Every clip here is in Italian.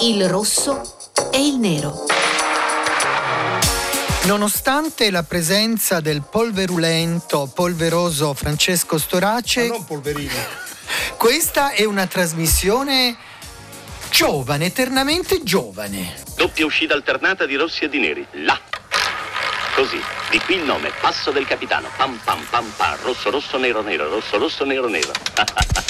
il rosso e il nero. Nonostante la presenza del polverulento, polveroso Francesco Storace, Ma non polverino. questa è una trasmissione giovane, eternamente giovane. Doppia uscita alternata di rossi e di neri. Là. Così. Di qui il nome. Passo del capitano. Pam pam pam pam. Rosso rosso nero nero. Rosso rosso nero nero.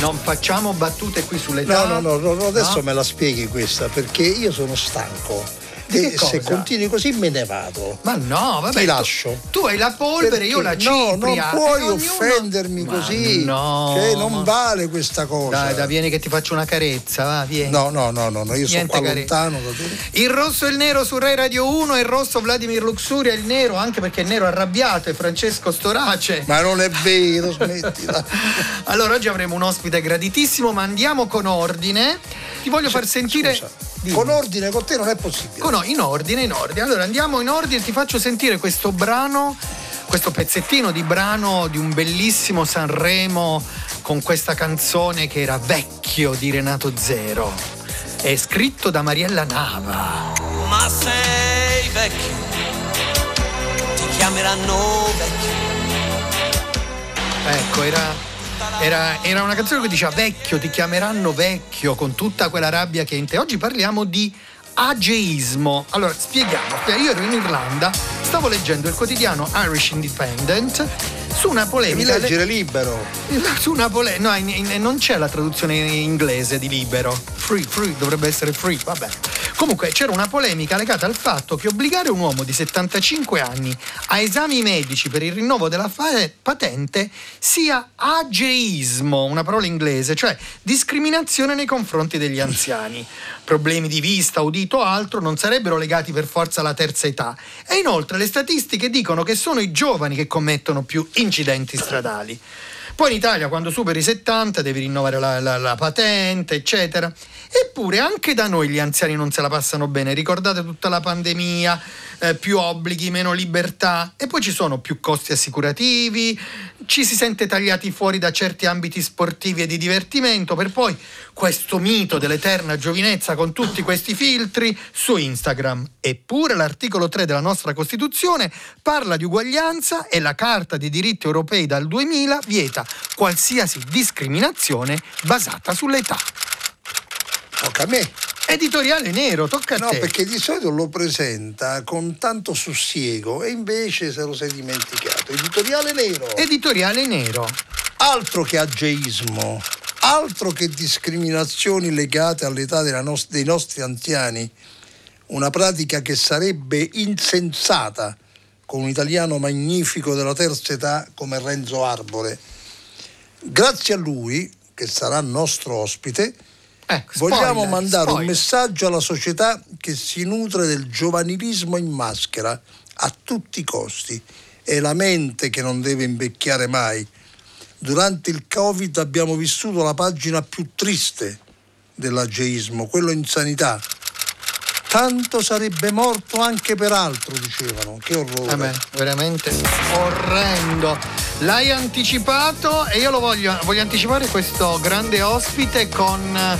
Non facciamo battute qui sull'età. No, no, no, no, adesso No? me la spieghi questa perché io sono stanco. Che e se continui così me ne vado. Ma no, vabbè. Ti tu- lascio. Tu, hai la polvere, io la Perché- cipria. No, non e puoi ognuno- offendermi Ma così. No. Cioè, non ma- vale questa cosa. Dai, dai, vieni che ti faccio una carezza, va, vieni. No, no, no, no, no, io sono Niente qua care- lontano da te. Il rosso e il nero su Rai Radio 1 e il rosso Vladimir Luxuria il nero anche perché il nero arrabbiato è Francesco Storace. Ma non è vero, smettila. Allora oggi avremo un ospite graditissimo, ma andiamo con ordine. Ti voglio far sentire Scusa, Dimmi. con ordine con te non è possibile. Con- in ordine, in ordine. Allora andiamo in ordine, ti faccio sentire questo brano, questo pezzettino di brano di un bellissimo Sanremo con questa canzone che era Vecchio di Renato Zero. È scritto da Mariella Nava. Ma sei vecchio, ti chiameranno vecchio. Ecco, era, era- era una canzone che diceva vecchio, ti chiameranno vecchio, con tutta quella rabbia che è in te. Oggi parliamo di ageismo. Allora, spieghiamo. Io ero in Irlanda, stavo leggendo il quotidiano Irish Independent su una Devi polemica. leggere libero. Su una pole- no, in- in- non c'è la traduzione inglese di libero. Free, free, dovrebbe essere free, vabbè. Comunque c'era una polemica legata al fatto che obbligare un uomo di 75 anni a esami medici per il rinnovo della patente sia ageismo, una parola inglese, cioè discriminazione nei confronti degli anziani. Problemi di vista, udito o altro non sarebbero legati per forza alla terza età. E inoltre le statistiche dicono che sono i giovani che commettono più incidenti stradali. Poi in Italia quando superi i 70 devi rinnovare la, la- la patente, eccetera. Eppure anche da noi gli anziani non se la passano bene. Ricordate tutta la pandemia, eh, più obblighi, meno libertà e poi ci sono più costi assicurativi, ci si sente tagliati fuori da certi ambiti sportivi e di divertimento per poi questo mito dell'eterna giovinezza con tutti questi filtri su Instagram. Eppure l'articolo 3 della nostra Costituzione parla di uguaglianza e la Carta dei diritti europei dal 2000 vieta qualsiasi discriminazione basata sull'età. Tocca a me. Editoriale nero, tocca a No, te. perché di solito lo presenta con tanto sussiego e invece se lo sei dimenticato. Editoriale nero. Editoriale nero. altro che ageismo, altro che discriminazioni legate all'età della nos- dei nostri anziani, una pratica che sarebbe insensata con un italiano magnifico della terza età come Renzo Arbore. Grazie a lui, che sarà nostro ospite, vogliamo spoiler, mandare un spoiler. messaggio alla società che si nutre del giovanilismo in maschera a tutti i costi. È la mente che non deve invecchiare mai. Durante il Covid abbiamo vissuto la pagina più triste dell'ageismo, quello in sanità. Tanto sarebbe morto anche per altro, dicevano. Che orrore. Vabbè, veramente orrendo. L'hai anticipato e io lo voglio, voglio anticipare questo grande ospite con eh,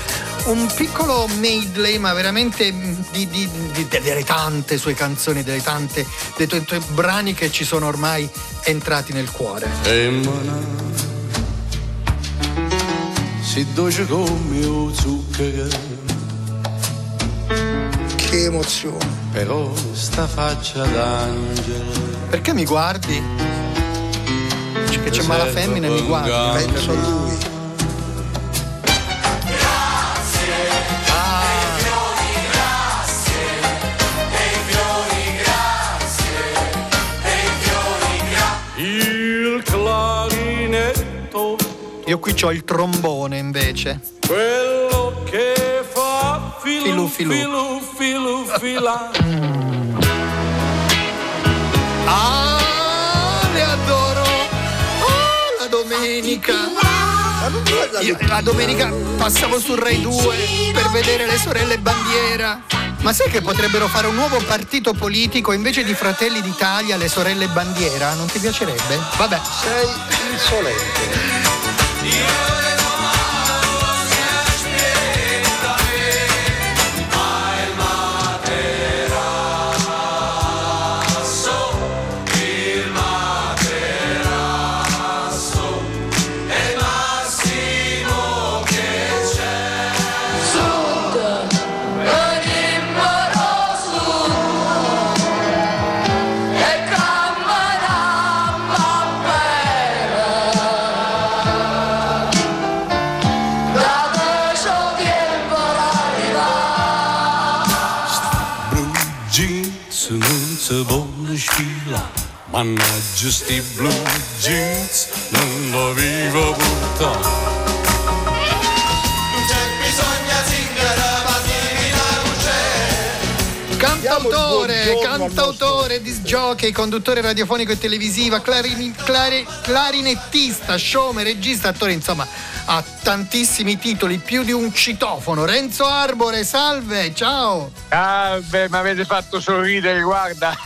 un piccolo medley, ma veramente di, di- di- delle tante sue canzoni, delle tante, dei tuoi, tuoi brani che ci sono ormai entrati nel cuore. E si dolce come un zucchero Che emozione. però sta faccia d'angelo Perché mi guardi? Che c'è mala femmina e mi guardi. Penso a lui. Io qui ho il trombone invece. quello che fa Filu, filu filu. filu filu fila Ah, le adoro! Oh, la domenica! Io la domenica passavo su Rai 2 per vedere le sorelle Bandiera. Ma sai che potrebbero fare un nuovo partito politico invece di Fratelli d'Italia, le sorelle Bandiera? Non ti piacerebbe? Vabbè. Sei insolente. Yeah. Mannaggia sti blue jeans, non lo vivo portare. Cantautore, cantautore, disjockey, conduttore radiofonico e televisiva, clarini- clari- clarinettista, showman, regista, attore, insomma, ha tantissimi titoli, più di un citofono. Renzo Arbore, salve, ciao. Ah, beh, mi avete fatto sorridere, guarda.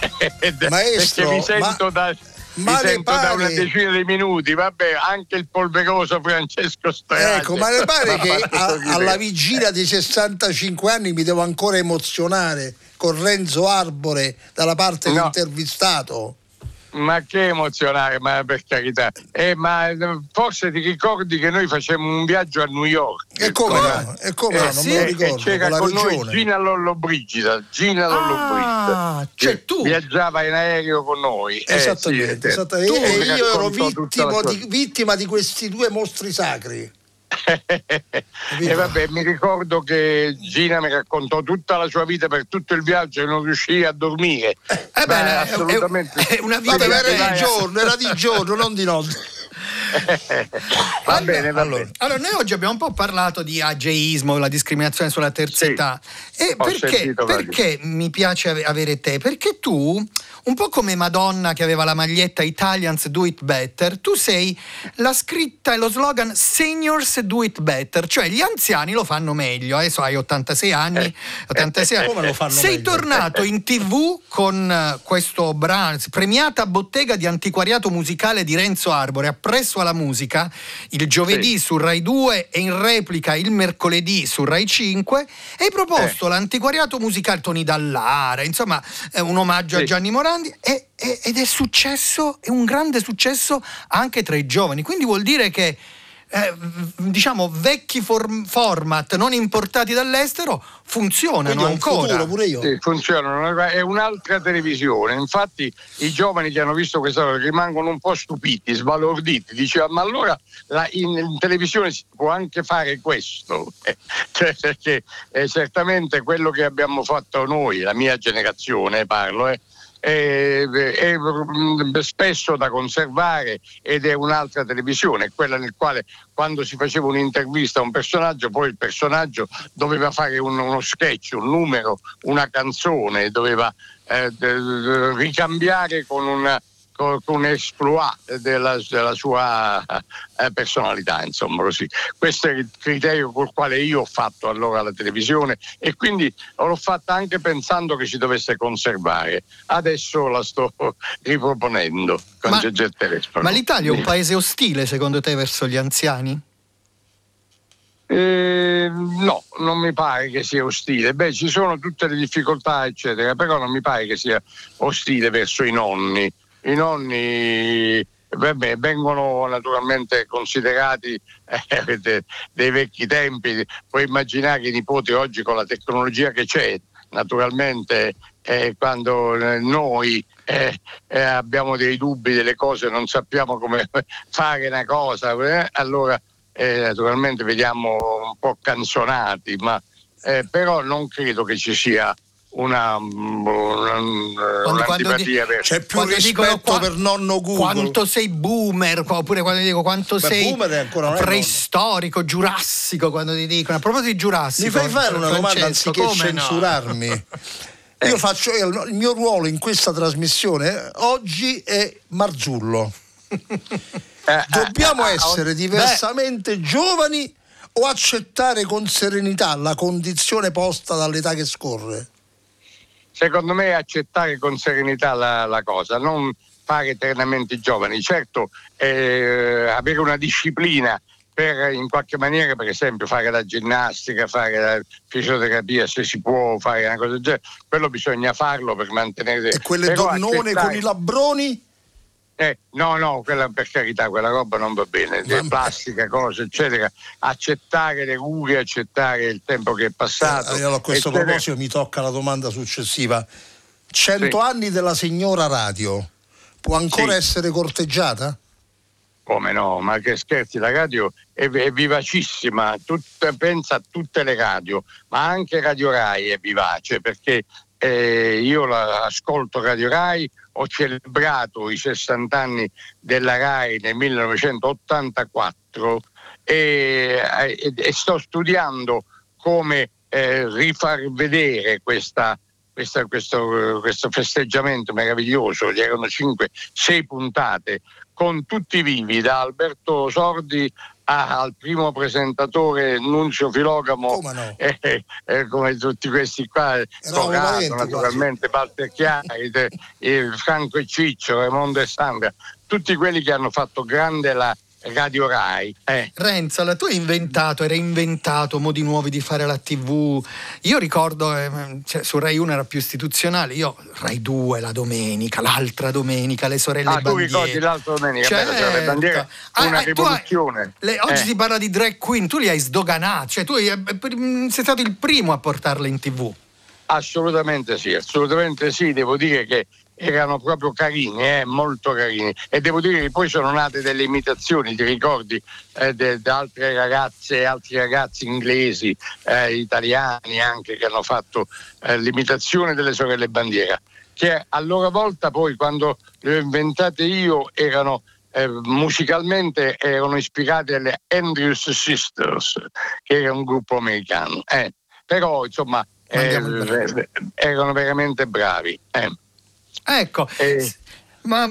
Maestro, Perché vi sento, ma- da, ma le sento da pare- una decina di minuti. Vabbè, anche il polveroso Francesco Strada. Ecco, ma le pare che a- alla vigilia dei 65 anni mi devo ancora emozionare con Renzo Arbore dalla parte No. dell'intervistato? Ma che emozionare, ma per carità. Eh, ma eh, forse ti ricordi che noi facemmo un viaggio a New York? E come Con- no? E come no? Non sì, me lo e ricordo, c'era con con noi. Gina Lollobrigida. Gina. Ah, cioè tu. Viaggiava in aero con noi. Eh, Esattamente, sì, esattamente. tu E io ero sua- di, vittima di questi due mostri sacri. e vabbè, mi ricordo che Gina mi raccontò tutta la sua vita per tutto il viaggio e non riuscì a dormire. Eh Ma è- assolutamente. è una vita era di giorno, era di giorno, non di notte. va Allora- bene, va allora, bene. allora, noi oggi abbiamo un po' parlato di ageismo, la discriminazione sulla terza Sì, età. E perché, perché mi piace ave- avere te? Perché tu, un po' come Madonna che aveva la maglietta Italians Do It Better, tu sei la scritta e lo slogan Seniors Do It Better, cioè gli anziani lo fanno meglio. Adesso hai 86 anni, 86 anni. Come lo fanno sei meglio? tornato in tv con eh, questo brano, premiata bottega di antiquariato musicale di Renzo Arbore, appresso alla musica, il giovedì Sì. su Rai 2 e in replica il mercoledì su Rai 5 e hai proposto l'antiquariato musicale Toni Dallara, insomma è un omaggio a Sì. Gianni Morandi. E- e- ed è successo, è un grande successo anche tra i giovani, quindi vuol dire che eh, diciamo vecchi form- format non importati dall'estero funzionano ancora. futuro pure io. Sì, funzionano, è un'altra televisione. Infatti i giovani che hanno visto questa cosa rimangono un po' stupiti, sbalorditi. Diceva, ma allora la- in, in televisione si può anche fare questo? Cioè, perché eh, certamente quello che abbiamo fatto noi, la mia generazione parlo, eh, è, è, mm, spesso da conservare ed è un'altra televisione, quella nel quale quando si faceva un'intervista a un personaggio, poi il personaggio doveva fare un- uno sketch, un numero, una canzone, doveva eh, ricambiare con una con con un exploit della, della sua eh, personalità, insomma così. Questo è il criterio col quale io ho fatto allora la televisione e quindi l'ho fatta anche pensando che si dovesse conservare. Adesso la sto riproponendo con Ma-. Ma l'Italia è un paese ostile secondo te verso gli anziani? Eh, no, non mi pare che sia ostile. Beh, ci sono tutte le difficoltà, eccetera, però non mi pare che sia ostile verso i nonni. I nonni vabbè, vengono naturalmente considerati eh, de- dei vecchi tempi. Puoi immaginare che i nipoti oggi con la tecnologia che c'è, naturalmente eh, quando eh, noi eh, eh, abbiamo dei dubbi delle cose, non sappiamo come fare una cosa, eh, allora naturalmente vediamo un po' canzonati, ma però non credo che ci sia una, una, quando un'antipatia di- verso C'è più Quando rispetto dicono qua- per nonno Google. Quanto sei boomer, oppure quando ti dico quanto Beh, sei preistorico, giurassico, quando ti dicono. A proposito di giurassico. Mi fai fare una domanda Francesco, anziché come no? censurarmi? Io faccio il il mio ruolo in questa trasmissione eh, oggi è Marzullo. Eh, Dobbiamo eh, essere diversamente giovani o accettare con serenità la condizione posta dall'età che scorre? Secondo me accettare con serenità la, la cosa, non fare eternamente i giovani. Certo, eh, avere una disciplina per in qualche maniera, per esempio, fare la ginnastica, fare la fisioterapia, se si può fare una cosa del genere, quello bisogna farlo per mantenere... E quelle però donnone accettare- con i labbroni? Eh, no, no, quella, per carità, quella roba non va bene, Vabbè. plastica, cose, eccetera. Accettare le rughe, accettare il tempo che è passato. Eh, allora, a questo eccetera. proposito mi tocca la domanda successiva. Cento Sì. anni della signora radio può ancora Sì. essere corteggiata? Come no, ma che scherzi, la radio è, è vivacissima, tutta- pensa a tutte le radio, ma anche Radio Rai è vivace perché eh, io ascolto Radio Rai, ho celebrato i 60 anni della Rai nel 1984 e, e, e sto studiando come eh, rifar vedere questa, questa, questo, questo, festeggiamento meraviglioso, erano 5-6 puntate con tutti vivi, da Alberto Sordi al primo presentatore Nunzio Filogamo no? eh, eh, come tutti questi qua Togato naturalmente Walter Chiari eh, Franco e Ciccio Raimondo e Sandra tutti quelli che hanno fatto grande la, Radio Rai. Eh. Renzo, tu hai inventato, era inventato modi nuovi di fare la TV. Io ricordo, eh, cioè, su Rai 1 era più istituzionale, io Rai 2 la domenica, l'altra domenica, le sorelle ah, bandiere. tu ricordi l'altra domenica, certo. Beh, le bandiere, ah, una ah, rivoluzione. Hai, le, oggi eh. si parla di drag queen, tu li hai sdoganati, cioè tu hai, eh, sei stato il primo a portarle in TV. Assolutamente sì, assolutamente sì, devo dire che erano proprio carini, eh, molto carini. E devo dire che poi sono nate delle imitazioni, ti ricordi, eh, da altre ragazze altri ragazzi inglesi, eh, italiani anche, che hanno fatto eh, l'imitazione delle sorelle Bandiera, che a loro volta poi quando le ho inventate io erano... Eh, musicalmente erano ispirate alle Andrews Sisters, che era un gruppo americano. Eh, però insomma eh, erano veramente bravi. Eh. Ecco, eh. ma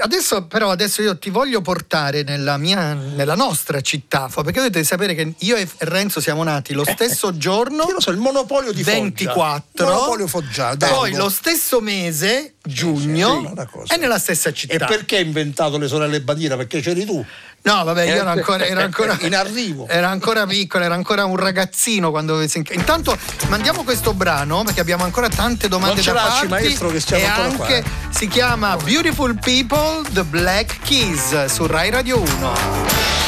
adesso però adesso io ti voglio portare nella, mia, nella nostra città, perché dovete sapere che io e Renzo siamo nati lo stesso giorno. Io lo so, il monopolio di 24. Foggia. Monopolio Foggia. Poi lo stesso mese, giugno, sì, sì, è nella stessa città. E perché hai inventato le sorelle Badira? Perché c'eri tu. No, vabbè, io ero ancora, ero ancora in arrivo. Era ancora piccolo, era ancora un ragazzino quando Intanto mandiamo questo brano perché abbiamo ancora tante domande non da farti. maestro che stiamo e anche qua. Si chiama Beautiful People The Black Keys su Rai Radio 1.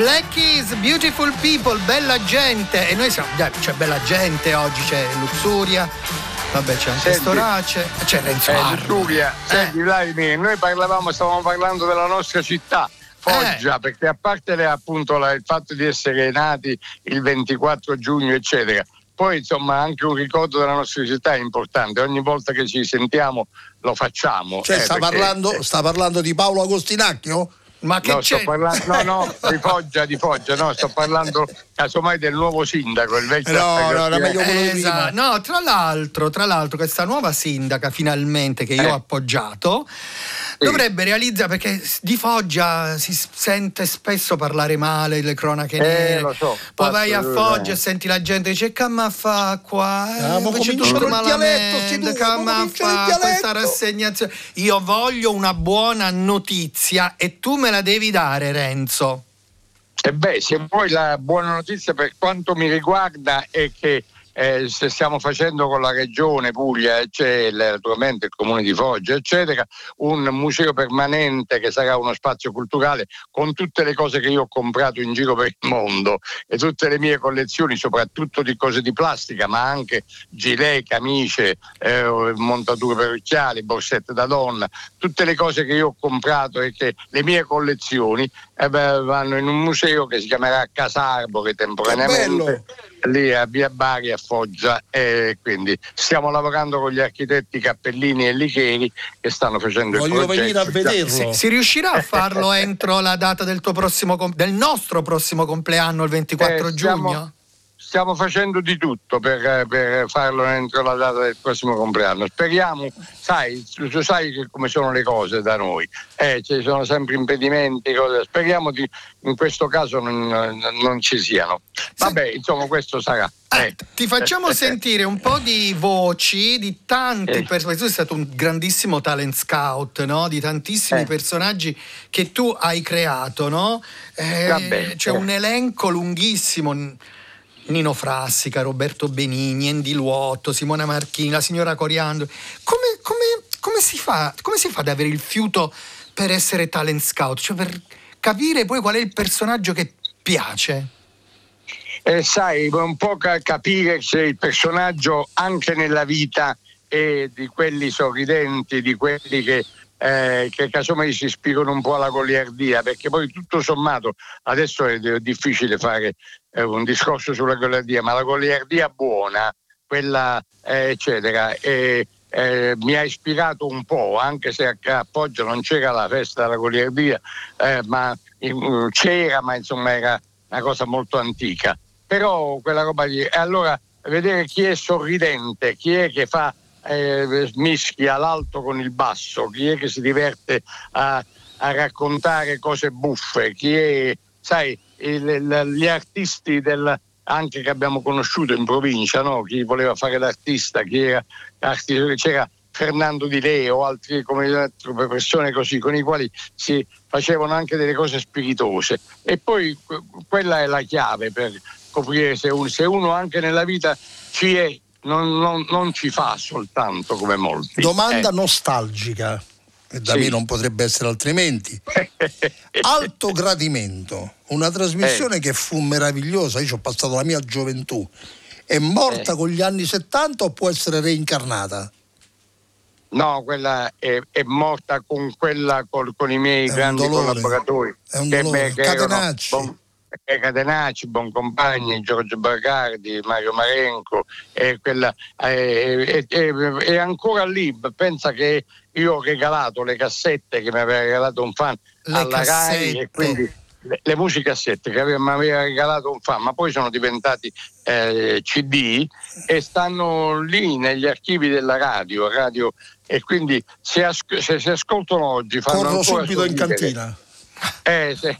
Black is beautiful people, bella gente. E noi siamo, c'è bella gente oggi, c'è Luxuria. Vabbè, c'è anche Senti, Storace, c'è Renzo eh, Luxuria. Eh. Senti, Vladimir, noi parlavamo, stavamo parlando della nostra città. Foggia, eh. perché a parte le, appunto la, il fatto di essere nati il 24 giugno, eccetera, poi insomma anche un ricordo della nostra città è importante, ogni volta che ci sentiamo lo facciamo. Cioè, eh, sta, perché, parlando, sta parlando di Paolo Agostinacchio? Ma che no, c'è? Sto parlando, no, no, di Foggia, di Foggia, no, sto parlando casomai del nuovo sindaco, il vecchio. No, no, meglio esatto. no, tra l'altro, tra l'altro, questa nuova sindaca finalmente che io eh. ho appoggiato dovrebbe realizzare perché di Foggia si sente spesso parlare male le cronache eh, nere so, poi vai a Foggia e senti la gente dice che ma fa qua eh, ah, invece tutto malamente che ma fa questa rassegnazione io voglio una buona notizia e tu me la devi dare Renzo? E beh, se vuoi la buona notizia per quanto mi riguarda è che eh, se stiamo facendo con la regione Puglia, c'è naturalmente il comune di Foggia, eccetera, un museo permanente che sarà uno spazio culturale con tutte le cose che io ho comprato in giro per il mondo e tutte le mie collezioni, soprattutto di cose di plastica, ma anche gilet, camicie, eh, montature perucchiali, borsette da donna, tutte le cose che io ho comprato e che le mie collezioni eh beh, vanno in un museo che si chiamerà Casarbore temporaneamente lì a Via Bari a Foggia e quindi stiamo lavorando con gli architetti Cappellini e Licheri che stanno facendo Voglio il progetto. venire a vederlo. Si, si riuscirà a farlo entro la data del tuo prossimo del nostro prossimo compleanno il 24 eh, giugno? stiamo facendo di tutto per, per, farlo entro la data del prossimo compleanno. Speriamo, sai, tu sai come sono le cose da noi, eh, ci sono sempre impedimenti, cose. speriamo di, in questo caso non, non ci siano. Vabbè, insomma, questo sarà. Eh. Ti facciamo sentire un po' di voci di tanti eh. personaggi. Tu sei stato un grandissimo talent scout, no? Di tantissimi eh. personaggi che tu hai creato, no? Eh, c'è un elenco lunghissimo. Nino Frassica, Roberto Benigni, Andy Luotto, Simona Marchini, la signora Coriando. Come, come, come, si fa, come si fa ad avere il fiuto per essere talent scout? Cioè per capire poi qual è il personaggio che piace? eh, sai, un po' capire se il personaggio anche nella vita è di quelli sorridenti, di quelli che, eh, che casomai si ispirano un po' alla goliardia, perché poi tutto sommato adesso è difficile fare eh, un discorso sulla goliardia, ma la goliardia buona, quella eh, eccetera, eh, mi ha ispirato un po', anche se a Poggio non c'era la festa della goliardia, eh, ma in, c'era, ma insomma era una cosa molto antica però quella roba lì. Allora vedere chi è sorridente, chi è che fa eh, mischia l'alto con il basso, chi è che si diverte a, a raccontare cose buffe, chi è, sai, il, gli artisti del, anche che abbiamo conosciuto in provincia, no? chi voleva fare l'artista, chi era c'era Fernando Di Leo, altre persone così, con i quali si facevano anche delle cose spiritose. E poi quella è la chiave per scoprire se uno, se uno anche nella vita ci è, non, non, non ci fa soltanto come molti. Domanda eh. nostalgica, e da sì. me non potrebbe essere altrimenti. Alto gradimento, una trasmissione eh. che fu meravigliosa, io ci ho passato la mia gioventù. È morta eh. con gli anni 70 o può essere reincarnata? No, quella è, è morta con, quella, con, con i miei è grandi collaboratori. È un dolore. Che, che Catenacci. Erano, Catenacci, Boncompagni, Giorgio Bagardi, Mario Marenco, e, quella, e, e, e, ancora lì, pensa che io ho regalato le cassette che mi aveva regalato un fan le alla cassette. RAI e quindi le, le musicassette che mi aveva regalato un fan, ma poi sono diventati eh, CD e stanno lì negli archivi della radio, radio e quindi se, as- se si ascoltano oggi fanno Corro subito in cantina. Eh, sì,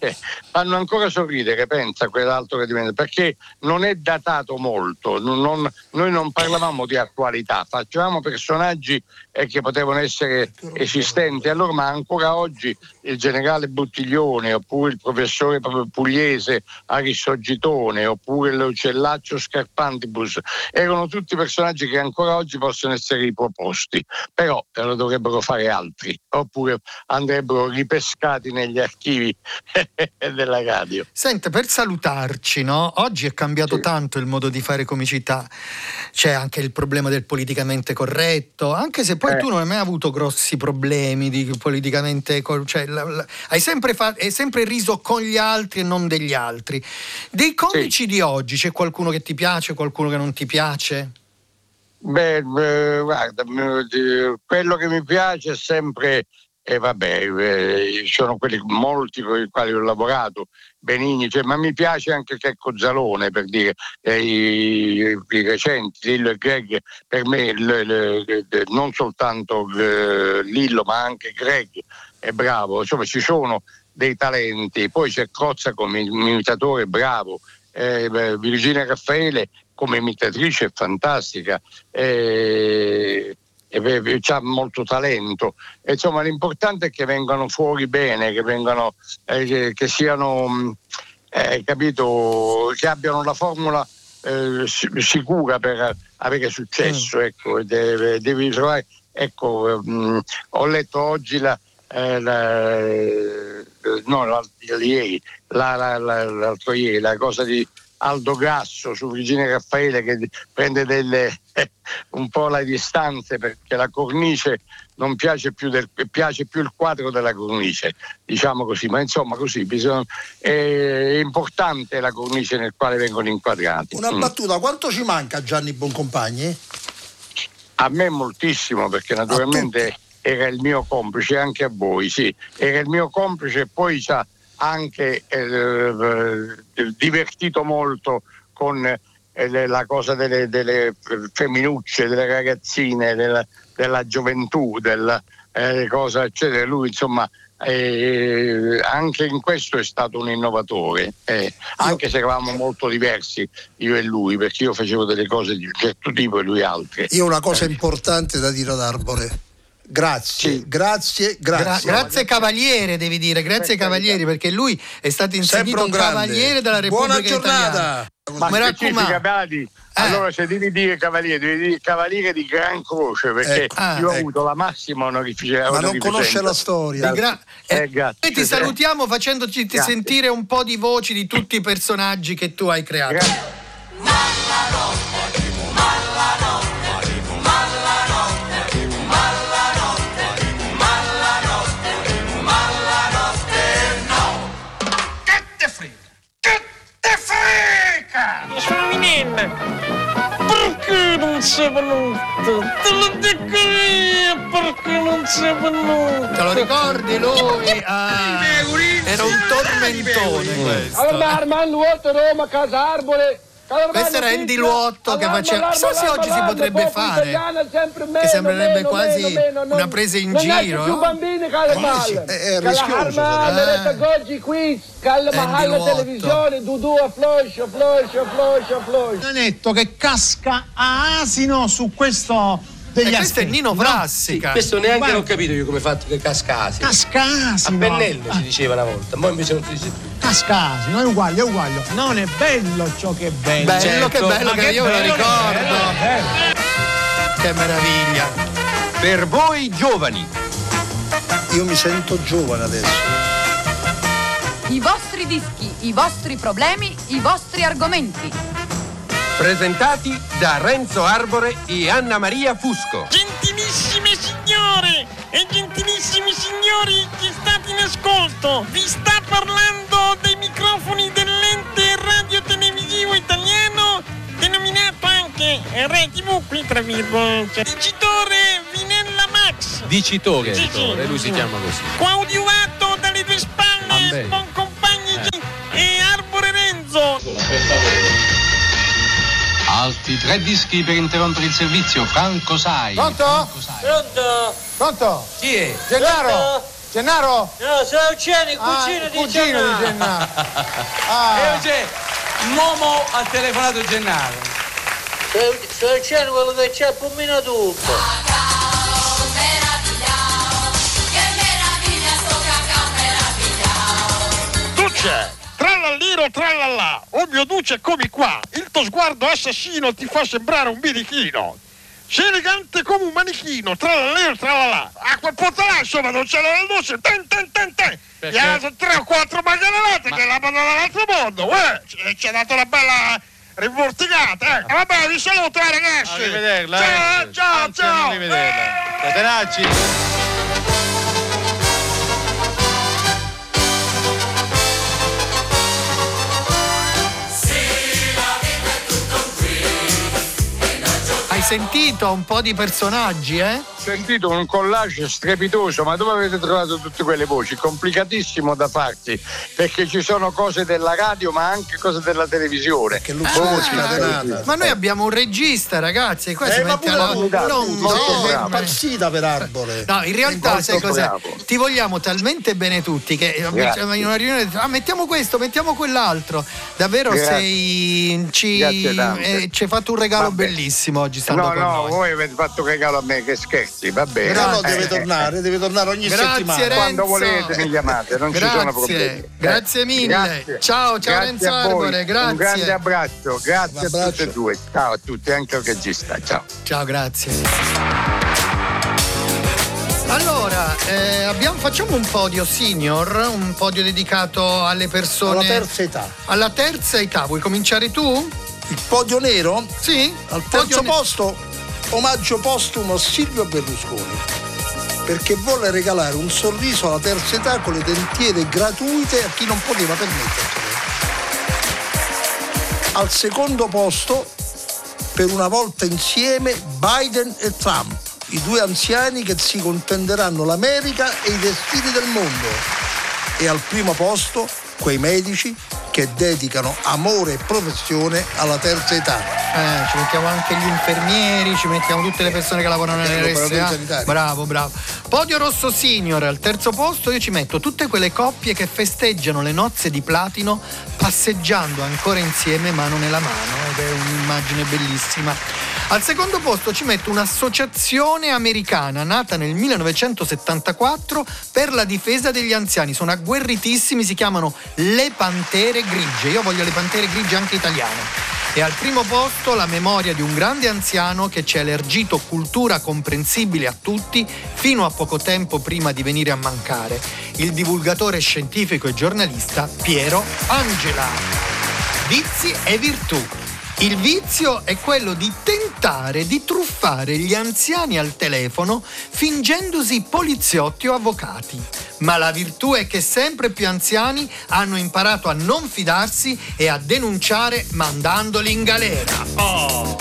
fanno ancora sorridere, pensa quell'altro che diventa, perché non è datato molto, non, noi non parlavamo di attualità, facevamo personaggi eh, che potevano essere esistenti, allora ma ancora oggi il generale Buttiglione, oppure il professore Pugliese Arissogitone, oppure l'uccellaccio Scarpantibus, erano tutti personaggi che ancora oggi possono essere riproposti, però lo dovrebbero fare altri, oppure andrebbero ripescati negli archivi archivi della radio. Senta, per salutarci, no? oggi è cambiato sì. tanto il modo di fare comicità, c'è anche il problema del politicamente corretto, anche se poi eh. tu non hai mai avuto grossi problemi di politicamente cioè, la, la, hai, sempre fa, hai sempre riso con gli altri e non degli altri. Dei comici sì. di oggi c'è qualcuno che ti piace, qualcuno che non ti piace? Beh, beh, guarda, quello che mi piace è sempre e vabbè, eh, sono quelli molti con i quali ho lavorato, Benigni, cioè, ma mi piace anche Checco Zalone per dire eh, i, i, recenti, Lillo e Greg, per me le, le, le, non soltanto eh, Lillo ma anche Greg è bravo, insomma ci sono dei talenti, poi c'è Crozza come imitatore bravo, eh, Virginia Raffaele come imitatrice è fantastica. Eh, ha molto talento. E, insomma, l'importante è che vengano fuori bene, che, vengano, eh, che siano, mm, eh, capito, che abbiano la formula eh, sicura per avere successo. Mm. Ecco, devi, devi trovare, ecco, mh, mm, ho letto oggi la, eh, la, no, ieri, la, la, l'altro ieri, la cosa di Aldo Grasso su Virginia Raffaele che prende delle, un po' le distanze perché la cornice non piace più, del, piace più il quadro della cornice, diciamo così, ma insomma così bisogna, è importante la cornice nel quale vengono inquadrati. Una mm. battuta, quanto ci manca Gianni Boncompagni? A me moltissimo perché naturalmente era il mio complice, anche a voi, sì, era il mio complice e poi c'ha anche eh, divertito molto con eh, eh, la cosa delle, delle femminucce, delle ragazzine, della, della gioventù, della eh, cosa eccetera. Lui insomma eh, anche in questo è stato un innovatore, eh, anche se eravamo molto diversi io e lui, perché io facevo delle cose di un certo tipo e lui altre. Io ho una cosa importante da dire ad Arbore. Grazie, Sì. grazie, Gra- grazie. grazie cavaliere, devi dire, grazie cavalieri, perché lui è stato insignito un grande. cavaliere della Repubblica Buona giornata. Italiana. Ma Mi specifica raccomando. Badi, Eh. allora se devi dire cavaliere, devi dire cavaliere di Gran Croce, perché Ecco. Ah, io ho ecco. avuto la massima onorificenza. Ma non conosce la storia. Gra- Eh, eh, grazie. noi ti salutiamo facendoci Grazie. sentire un po' di voci di tutti i personaggi che tu hai creato. Grazie. Minella. Perché non sei venuto? Te lo dico io perché non sei venuto. Te lo ricordi lui? Ah, era un tormentone Allora, questo. Armando Luotto, Roma, Casa Arbore. Questo era Andy Luotto che faceva- chissà se oggi si potrebbe fare. Che sembrerebbe quasi una presa in giro, più bambini che è- è Che la rischioso, qui, che alla televisione, Dudu a floscio, floscio, floscio, floscio. Nanetto che casca a asino su questo degli E questo è Nino no? Frassica. Questo neanche Guarda. l'ho capito io come è fatto che cascasi. Casca A pennello Ah, si diceva una volta, ma invece non si dice più. Casca asino, è uguale, è uguale. Non è bello ciò che è bello. Bello Certo, che bello Ma che io me lo bello, ricordo. bello, bello. Che meraviglia. Per voi giovani, Io mi sento giovane adesso. I vostri dischi, i vostri problemi, i vostri argomenti. Presentati da Renzo Arbore e Anna Maria Fusco. Gentilissime signore e gentilissimi signori che state in ascolto, vi sta parlando dei microfoni dell'ente radio televisivo italiano denominato anche Re TV qui tra virgolette. Dicitore Vinella Max. Dicitore, sì. lui si chiama così. Coadiuvato dalle due spalle, Vabbè. Altri tre dischi per interrompere il servizio. Franco Sai. Pronto? Pronto? Pronto? Chi è? Gennaro? Gennaro? No, sono Eugenio, Ah, il cugino di Gennaro. Ah. Eugenio, l'uomo ha telefonato Gennaro. Sono Eugenio quello che c'è un minuto. Duce, trallalliro trallallà, oh mio Duce eccomi qua, il tuo sguardo assassino ti fa sembrare un birichino. Sei elegante come un manichino, trallalliro trallallà. A quel punto là insomma non c'era la luce, ten ten ten ten. Gli ha dato tre o quattro margherellate che la mandano dall'altro mondo, uè, ci- ci ha dato una bella rivorticata, eh. Vabbè, vi saluto eh, ragazzi. Arrivederla. Ciao, eh. ciao, Anzi, ciao. Arrivederla. Catenacci. Sentito un po' di personaggi, eh? Ho sentito un collage strepitoso, ma dove avete trovato tutte quelle voci? Complicatissimo da farsi, perché ci sono cose della radio, ma anche cose della televisione. Che Luciano scatenata. Ma noi abbiamo un regista, ragazzi, e qua si Eh, ma mette alla... no, È impazzita per Arbore. No, in realtà sai cos'è? bravo. Ti vogliamo talmente bene tutti che eh, Grazie. in una riunione ah, mettiamo questo, mettiamo quell'altro. Davvero Grazie. sei ci, eh, ci hai fatto un regalo Vabbè. bellissimo oggi stando No, con no, noi. voi avete fatto regalo a me, che scherzi, va bene. Grazie. No, no, deve Eh, tornare, deve tornare ogni Grazie, settimana. Renzo. Quando volete mi chiamate, non ci sono Grazie, problemi. grazie Eh, mille. grazie. Ciao, ciao Grazie Renzo. Arbore, grazie. Un grande abbraccio, grazie Un a tutti abbraccio. e due. Ciao a tutti, anche al regista. Ciao. Ciao, grazie. Allora, eh, abbiamo- facciamo un podio senior, un podio dedicato alle persone. Alla terza età. Alla terza età, vuoi cominciare tu? Il podio nero? Sì? Al terzo ne- posto, omaggio postumo a Silvio Berlusconi. Perché volle regalare un sorriso alla terza età con le dentiere gratuite a chi non poteva permetterselo. Al secondo posto, per una volta insieme, Biden e Trump, i due anziani che si contenderanno l'America e i destini del mondo. E al primo posto, quei medici che dedicano amore e professione alla terza età. Eh, ci mettiamo anche gli infermieri, ci mettiamo tutte le persone che lavorano Anche nelle RSA. Bravo, bravo. Podio Rosso Senior, al terzo posto io ci metto tutte quelle coppie che festeggiano le nozze di platino passeggiando ancora insieme mano nella mano ed è un'immagine bellissima. Al secondo posto ci metto un'associazione americana nata nel 1974 per la difesa degli anziani. Sono agguerritissimi, si chiamano Le Pantere Grigie. Io voglio le Pantere Grigie anche italiane. E al primo posto la memoria di un grande anziano che ci ha elargito cultura comprensibile a tutti fino a poco tempo prima di venire a mancare, il divulgatore scientifico e giornalista Piero Angela. Vizi e virtù. Il vizio è quello di tentare di truffare gli anziani al telefono fingendosi poliziotti o avvocati. Ma la virtù è che sempre più anziani hanno imparato a non fidarsi e a denunciare mandandoli in galera. Oh!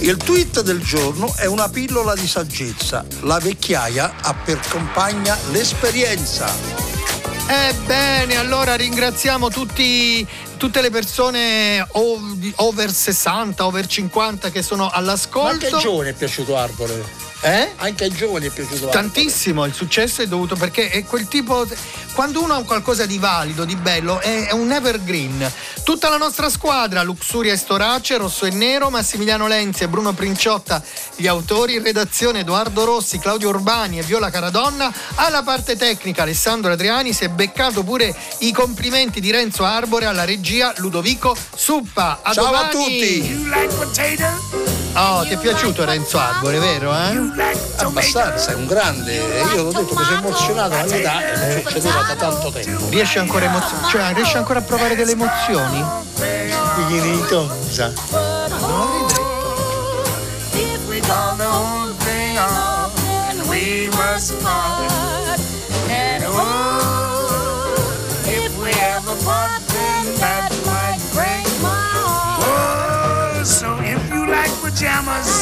Il tweet del giorno è una pillola di saggezza. La vecchiaia ha per compagna l'esperienza. Ebbene, allora ringraziamo tutti, tutte le persone ov- over 60, over 50 che sono Ma all'ascolto. ai giovani è piaciuto Arbore. Eh? Anche ai giovani è piaciuto. Tantissimo, il successo è dovuto perché è quel tipo. Quando uno ha qualcosa di valido, di bello, è, è un evergreen. Tutta la nostra squadra, Luxuria e Storace, Rosso e Nero, Massimiliano Lenzi e Bruno Princiotta, gli autori, in redazione Edoardo Rossi, Claudio Urbani e Viola Caradonna, alla parte tecnica Alessandro Adriani, si è beccato pure i complimenti di Renzo Arbore alla regia Ludovico Suppa. A Ciao a domani! tutti. Oh, ti è piaciuto Renzo Arbore, vero? Eh? Abbastanza, è un grande. Io l'ho detto che sono emozionato all'età e non succedeva da tanto tempo. Riesci ancora, emozio- cioè, riesci ancora a provare delle emozioni? Picchinito. If we call the pajamas.